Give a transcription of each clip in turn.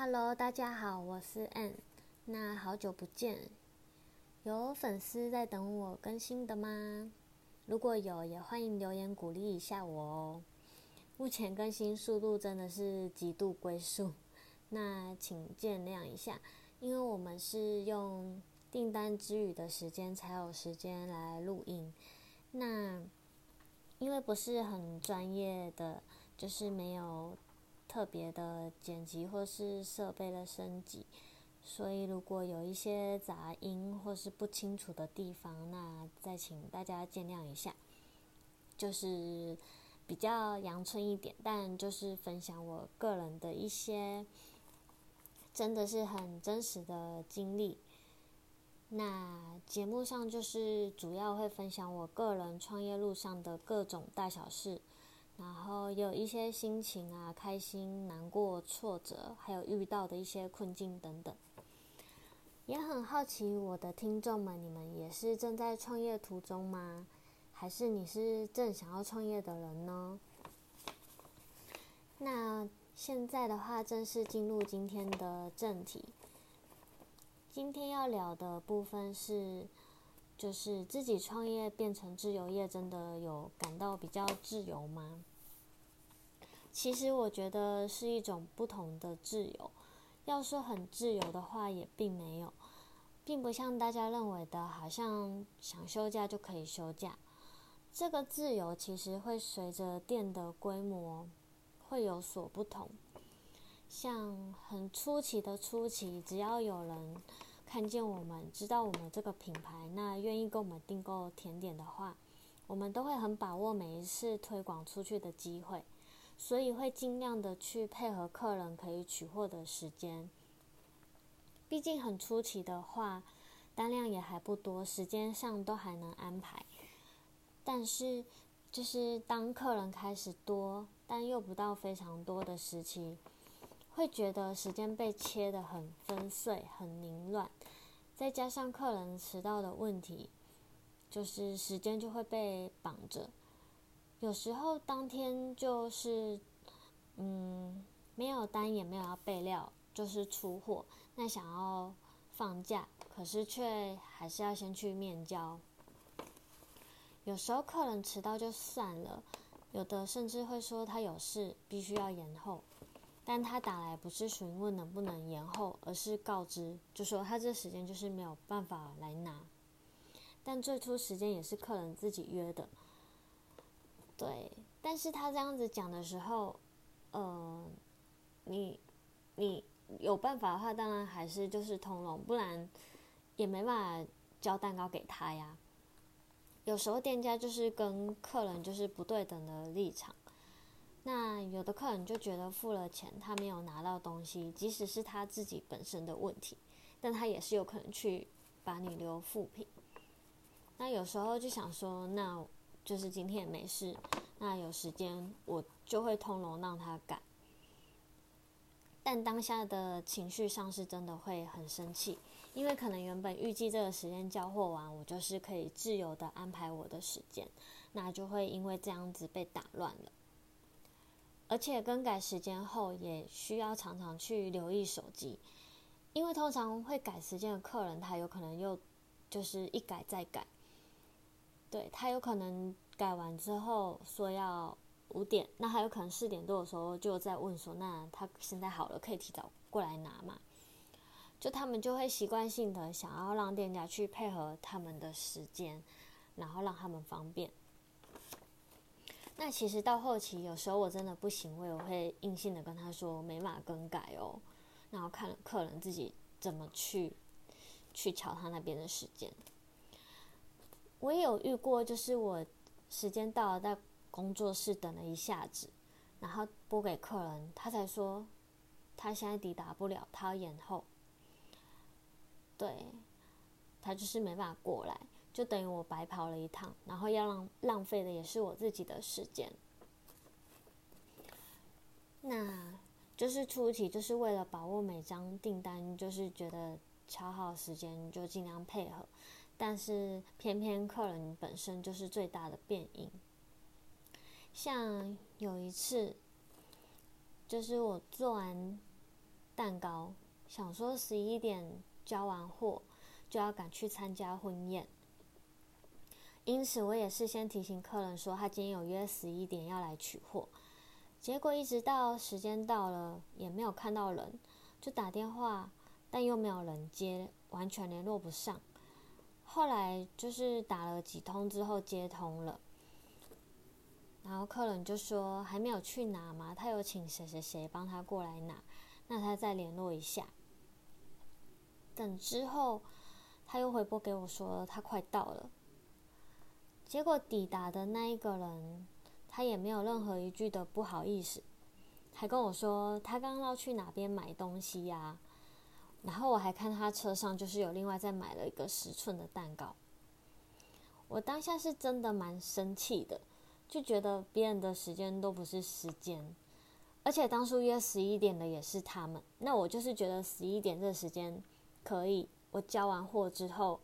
Hello，大家好，我是 Ann。那好久不见，有粉丝在等我更新的吗？如果有，也欢迎留言鼓励一下我哦。目前更新速度真的是极度龟速，那请见谅一下，因为我们是用订单之余的时间才有时间来录音。那因为不是很专业的，就是没有特别的剪辑或是设备的升级，所以如果有一些杂音或是不清楚的地方，那再请大家见谅一下。就是比较阳春一点，但就是分享我个人的一些真的是很真实的经历。那节目上就是主要会分享我个人创业路上的各种大小事，然后有一些心情啊，开心、难过、挫折，还有遇到的一些困境等等。也很好奇我的听众们，你们也是正在创业途中吗？还是你是正想要创业的人呢？那现在的话，正式进入今天的正题。今天要聊的部分是，就是自己创业变成自由业，真的有感到比较自由吗？其实我觉得是一种不同的自由。要说很自由的话，也并没有，并不像大家认为的，好像想休假就可以休假。这个自由其实会随着店的规模会有所不同。像很初期的初期，只要有人。看见我们知道我们这个品牌，那愿意跟我们订购甜点的话，我们都会很把握每一次推广出去的机会，所以会尽量的去配合客人可以取货的时间。毕竟很初期的话，单量也还不多，时间上都还能安排。但是，就是当客人开始多，但又不到非常多的时期。会觉得时间被切得很分碎、很凌乱，再加上客人迟到的问题，就是时间就会被绑着。有时候当天就是，嗯，没有单也没有要备料，就是出货。那想要放假，可是却还是要先去面交。有时候客人迟到就算了，有的甚至会说他有事，必须要延后。但他打来不是询问能不能延后，而是告知，就说他这时间就是没有办法来拿。但最初时间也是客人自己约的，对。但是他这样子讲的时候，呃，你你有办法的话，当然还是就是通融，不然也没办法交蛋糕给他呀。有时候店家就是跟客人就是不对等的立场。那有的客人就觉得付了钱，他没有拿到东西，即使是他自己本身的问题，但他也是有可能去把你留副品。那有时候就想说，那就是今天也没事，那有时间我就会通融让他改。但当下的情绪上是真的会很生气，因为可能原本预计这个时间交货完，我就是可以自由的安排我的时间，那就会因为这样子被打乱了。而且更改时间后，也需要常常去留意手机，因为通常会改时间的客人，他有可能又就是一改再改，对他有可能改完之后说要五点，那还有可能四点多的时候就在问说，那他现在好了，可以提早过来拿嘛？就他们就会习惯性的想要让店家去配合他们的时间，然后让他们方便。那其实到后期，有时候我真的不行，我也会硬性的跟他说没法更改哦，然后看客人自己怎么去去瞧他那边的时间。我也有遇过，就是我时间到了，在工作室等了一下子，然后拨给客人，他才说他现在抵达不了，他要延后。对，他就是没办法过来。就等于我白跑了一趟，然后要浪浪费的也是我自己的时间。那就是初期，就是为了把握每张订单，就是觉得敲好时间就尽量配合，但是偏偏客人本身就是最大的变因。像有一次，就是我做完蛋糕，想说十一点交完货就要赶去参加婚宴，因此我也事先提醒客人说他今天有约十一点要来取货。结果一直到时间到了也没有看到人，就打电话，但又没有人接，完全联络不上。后来就是打了几通之后接通了。然后客人就说还没有去拿嘛，他有请谁谁谁帮他过来拿，那他再联络一下。等之后他又回拨给我说他快到了。结果抵达的那一个人，他也没有任何一句的不好意思，还跟我说他刚刚要去哪边买东西呀。然后我还看他车上就是有另外再买了一个十寸的蛋糕。我当下是真的蛮生气的。就觉得别人的时间都不是时间，而且当初约十一点的也是他们，那我就是觉得十一点这时间可以，我交完货之后，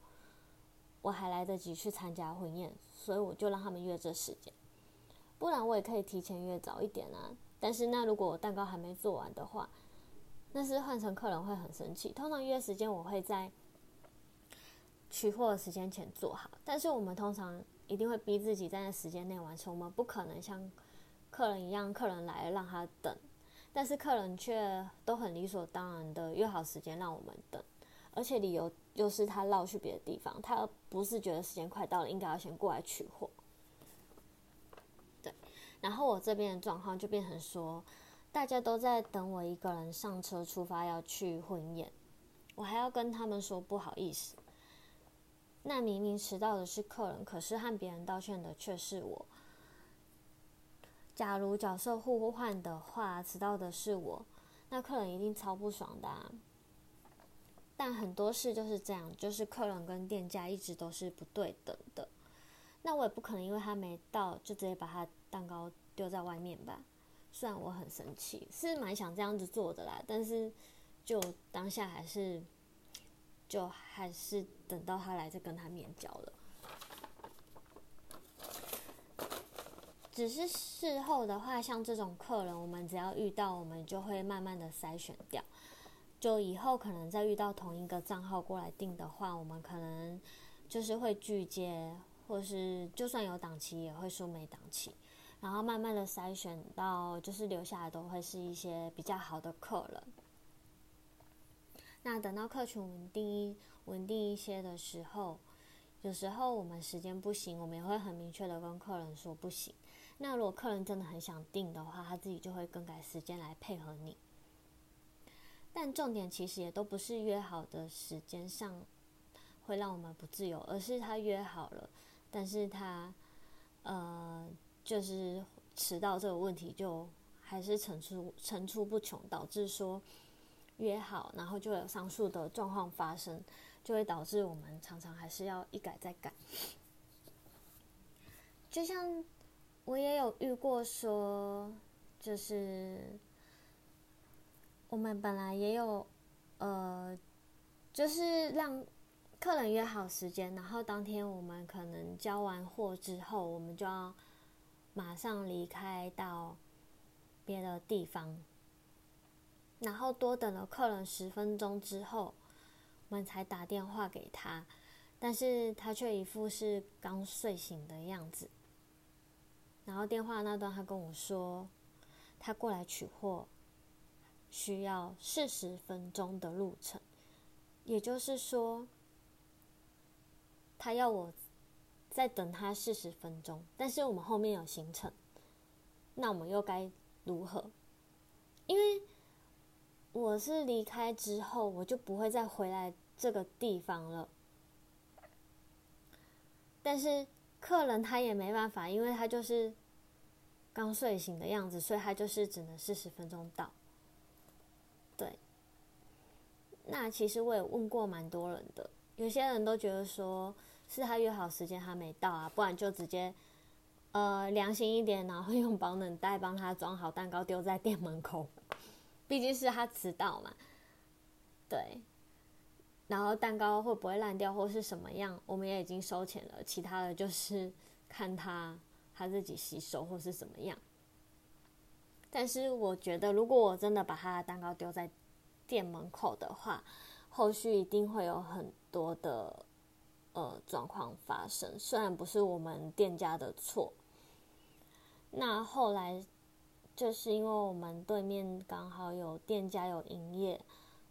我还来得及去参加婚宴，所以我就让他们约这时间，不然我也可以提前约早一点啊。但是那如果我蛋糕还没做完的话，那是换成客人会很生气。通常约时间我会在取货的时间前做好，但是我们通常。一定会逼自己在那时间内完成，我们不可能像客人一样，客人来让他等，但是客人却都很理所当然的约好时间让我们等，而且理由又是他绕去别的地方，他不是觉得时间快到了应该要先过来取货。对，然后我这边的状况就变成说，大家都在等我一个人上车出发要去婚宴，我还要跟他们说不好意思。那明明迟到的是客人，可是和别人道歉的却是我。假如角色互换的话，迟到的是我，那客人一定超不爽的。但很多事就是这样，就是客人跟店家一直都是不对等的。那我也不可能因为他没到，就直接把他蛋糕丢在外面吧。虽然我很生气，是蛮想这样子做的啦，但是就当下还是。就还是等到他来再跟他面交了。只是事后的话，像这种客人，我们只要遇到，我们就会慢慢的筛选掉。就以后可能再遇到同一个账号过来订的话，我们可能就是会拒接，或是就算有档期也会说没档期。然后慢慢的筛选到，就是留下来都会是一些比较好的客人。那等到客群稳定、稳定一些的时候，有时候我们时间不行，我们也会很明确的跟客人说不行。那如果客人真的很想订的话，他自己就会更改时间来配合你。但重点其实也都不是约好的时间上会让我们不自由，而是他约好了，但是他呃就是迟到这个问题就还是层出层出不穷，导致说。约好，然后就有上述的状况发生，就会导致我们常常还是要一改再改。就像我也有遇过，说就是我们本来也有呃，就是让客人约好时间，然后当天我们可能交完货之后，我们就要马上离开到别的地方。然后多等了客人十分钟之后，我们才打电话给他，但是他却一副是刚睡醒的样子。然后电话那段他跟我说，他过来取货需要四十分钟的路程，也就是说，他要我再等他四十分钟，但是我们后面有行程，那我们又该如何？因为。我是离开之后，我就不会再回来这个地方了。但是客人他也没办法，因为他就是刚睡醒的样子，所以他就是只能四十分钟到。对。那其实我也问过蛮多人的，有些人都觉得说是他约好时间他没到啊，不然就直接呃良心一点，然后用保暖袋帮他装好蛋糕丢在店门口。毕竟是他迟到嘛，对，然后蛋糕会不会烂掉或是什么样，我们也已经收钱了。其他的就是看他他自己吸收或是怎么样。但是我觉得，如果我真的把他的蛋糕丢在店门口的话，后续一定会有很多的呃状况发生。虽然不是我们店家的错，那后来就是因为我们对面刚好有店家有营业，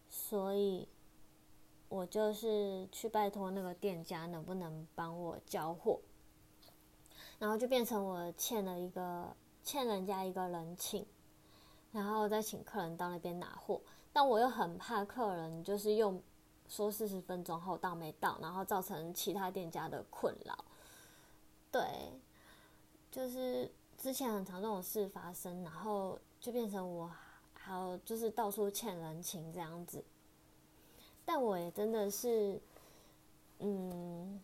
所以我就是去拜托那个店家能不能帮我交货，然后就变成我欠了一个欠人家一个人情。然后再请客人到那边拿货，但我又很怕客人就是用说四十分钟后到没到，然后造成其他店家的困扰。对，就是之前很常这种事发生，然后就变成我还有就是到处欠人情这样子。但我也真的是，嗯，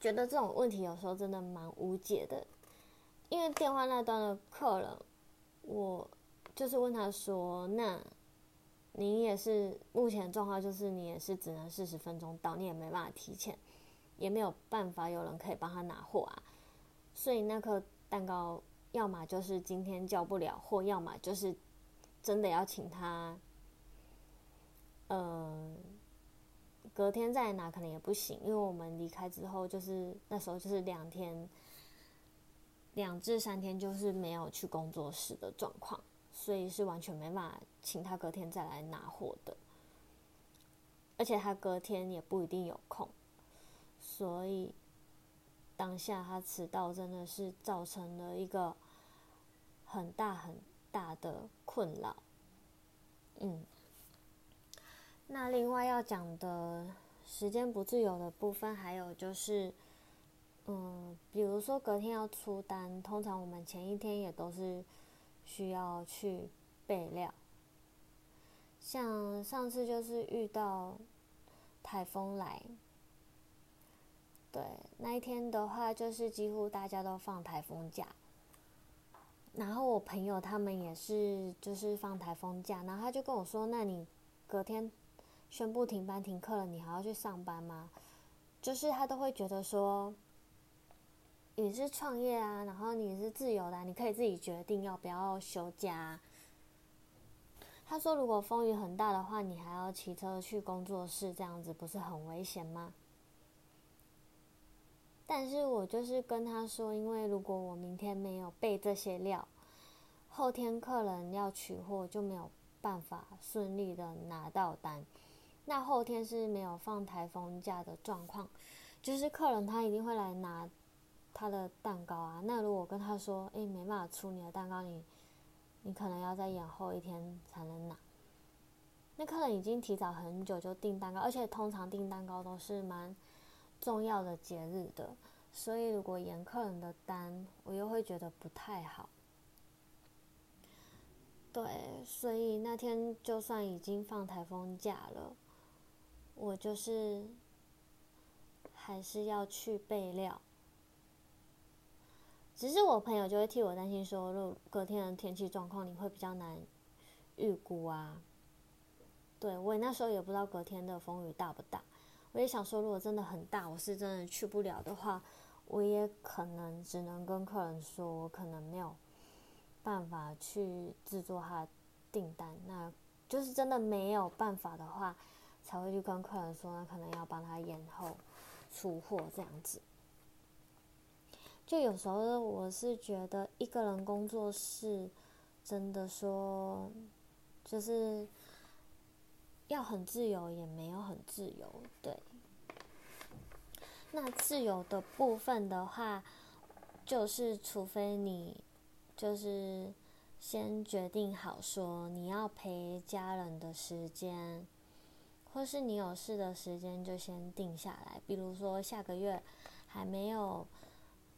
觉得这种问题有时候真的蛮无解的，因为电话那端的客人，我。就是问他说：“那，你也是目前状况，就是你也是只能四十分钟到，你也没办法提前，也没有办法有人可以帮他拿货啊。所以那颗蛋糕，要么就是今天交不了货，要么就是真的要请他，呃，隔天再拿可能也不行，因为我们离开之后，就是那时候就是两天，两至三天就是没有去工作室的状况。”所以是完全没办法请他隔天再来拿货的，而且他隔天也不一定有空，所以当下他迟到真的是造成了一个很大很大的困扰。嗯，那另外要讲的时间不自由的部分，还有就是，嗯，比如说隔天要出单，通常我们前一天也都是。需要去备料，像上次就是遇到台风来，对那一天的话，就是几乎大家都放台风假，然后我朋友他们也是就是放台风假，然后他就跟我说：“那你隔天宣布停班停课了，你还要去上班吗？”就是他都会觉得说。你是创业啊，然后你是自由的，你可以自己决定要不要休假。他说：“如果风雨很大的话，你还要骑车去工作室，这样子不是很危险吗？”但是我就是跟他说，因为如果我明天没有备这些料，后天客人要取货就没有办法顺利的拿到单。那后天是没有放台风假的状况，就是客人他一定会来拿。他的蛋糕啊，那如果跟他说，哎，没办法出你的蛋糕，你，你可能要再延后一天才能拿。那客人已经提早很久就订蛋糕，而且通常订蛋糕都是蛮重要的节日的，所以如果延客人的单，我又会觉得不太好。对，所以那天就算已经放台风假了，我就是还是要去备料。只是我朋友就会替我担心，说，如果隔天的天气状况，你会比较难预估啊。对我那时候也不知道隔天的风雨大不大，我也想说，如果真的很大，我是真的去不了的话，我也可能只能跟客人说，我可能没有办法去制作他的订单。那就是真的没有办法的话，才会去跟客人说，那可能要帮他延后出货这样子。就有时候我是觉得一个人工作室，真的说，就是要很自由，也没有很自由。对，那自由的部分的话，就是除非你就是先决定好说你要陪家人的时间，或是你有事的时间就先定下来。比如说下个月还没有。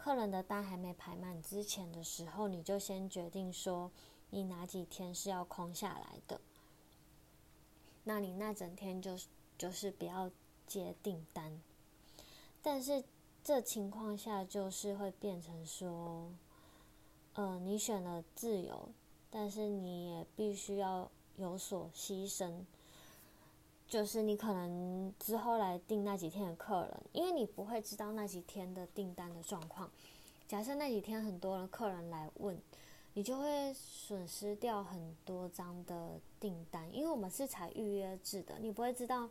客人的单还没排满之前的时候，你就先决定说你哪几天是要空下来的。那你那整天就就是不要接订单。但是这情况下就是会变成说，呃，你选了自由，但是你也必须要有所牺牲。就是你可能之后来订那几天的客人，因为你不会知道那几天的订单的状况。假设那几天很多人客人来问，你就会损失掉很多张的订单，因为我们是采预约制的，你不会知道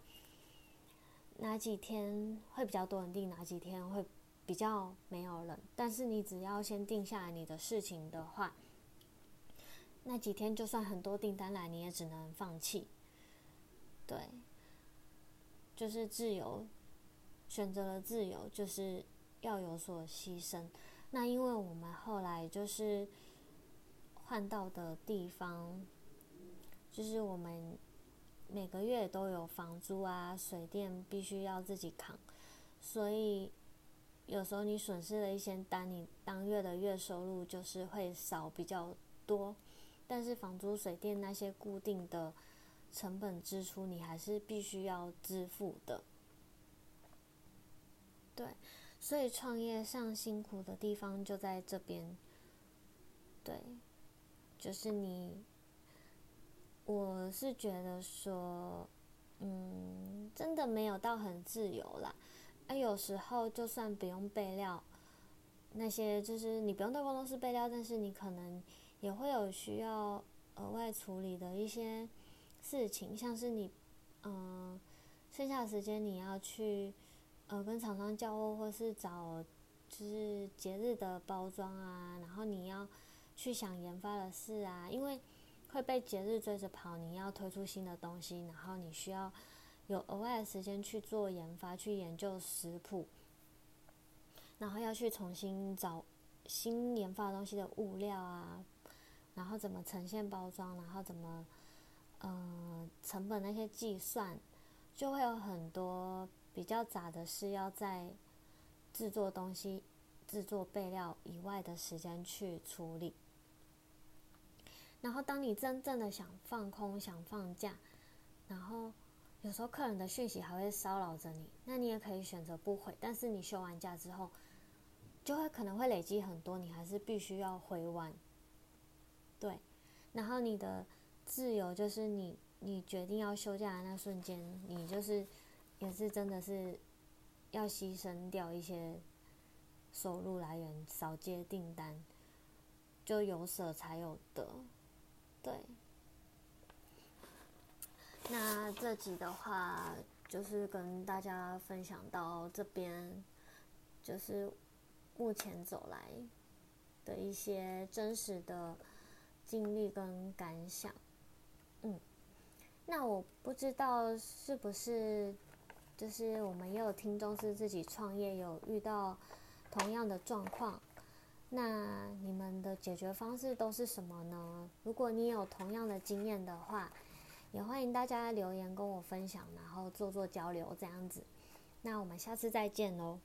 哪几天会比较多人订，哪几天会比较没有人。但是你只要先定下来你的事情的话，那几天就算很多订单来，你也只能放弃。对，就是自由，选择了自由，就是要有所牺牲。那因为我们后来就是。换到的地方，就是我们每个月都有房租啊、水电必须要自己扛，所以有时候你损失了一些单，你当月的月收入就是会少比较多。但是房租、水电那些固定的成本支出，你还是必须要支付的。对，所以创业上辛苦的地方就在这边。对。就是你，我是觉得说，嗯，真的没有到很自由啦。啊，有时候就算不用备料，那些就是你不用到工作室备料，但是你可能也会有需要额外处理的一些事情，像是你，嗯，剩下的时间你要去，呃，跟厂商交货，或是找就是节日的包装啊，然后你要。去想研发的事啊，因为会被节日追着跑，你要推出新的东西，然后你需要有额外的时间去做研发，去研究食谱，然后要去重新找新研发东西的物料啊，然后怎么呈现包装，然后怎么嗯成本那些计算，就会有很多比较杂的事要在制作东西、制作备料以外的时间去处理。然后，当你真正的想放空、想放假，然后有时候客人的讯息还会骚扰着你，那你也可以选择不回。但是你休完假之后，就会可能会累积很多，你还是必须要回完。对，然后你的自由就是你，你决定要休假的那瞬间，你就是也是真的是要牺牲掉一些收入来源，少接订单，就有舍才有得。对，那这集的话就是跟大家分享到这边，就是目前走来的一些真实的经历跟感想。嗯，那我不知道是不是，就是我们也有听众是自己创业，有遇到同样的状况。那你们的解决方式都是什么呢？如果你有同样的经验的话，也欢迎大家留言跟我分享，然后做做交流这样子。那我们下次再见喽。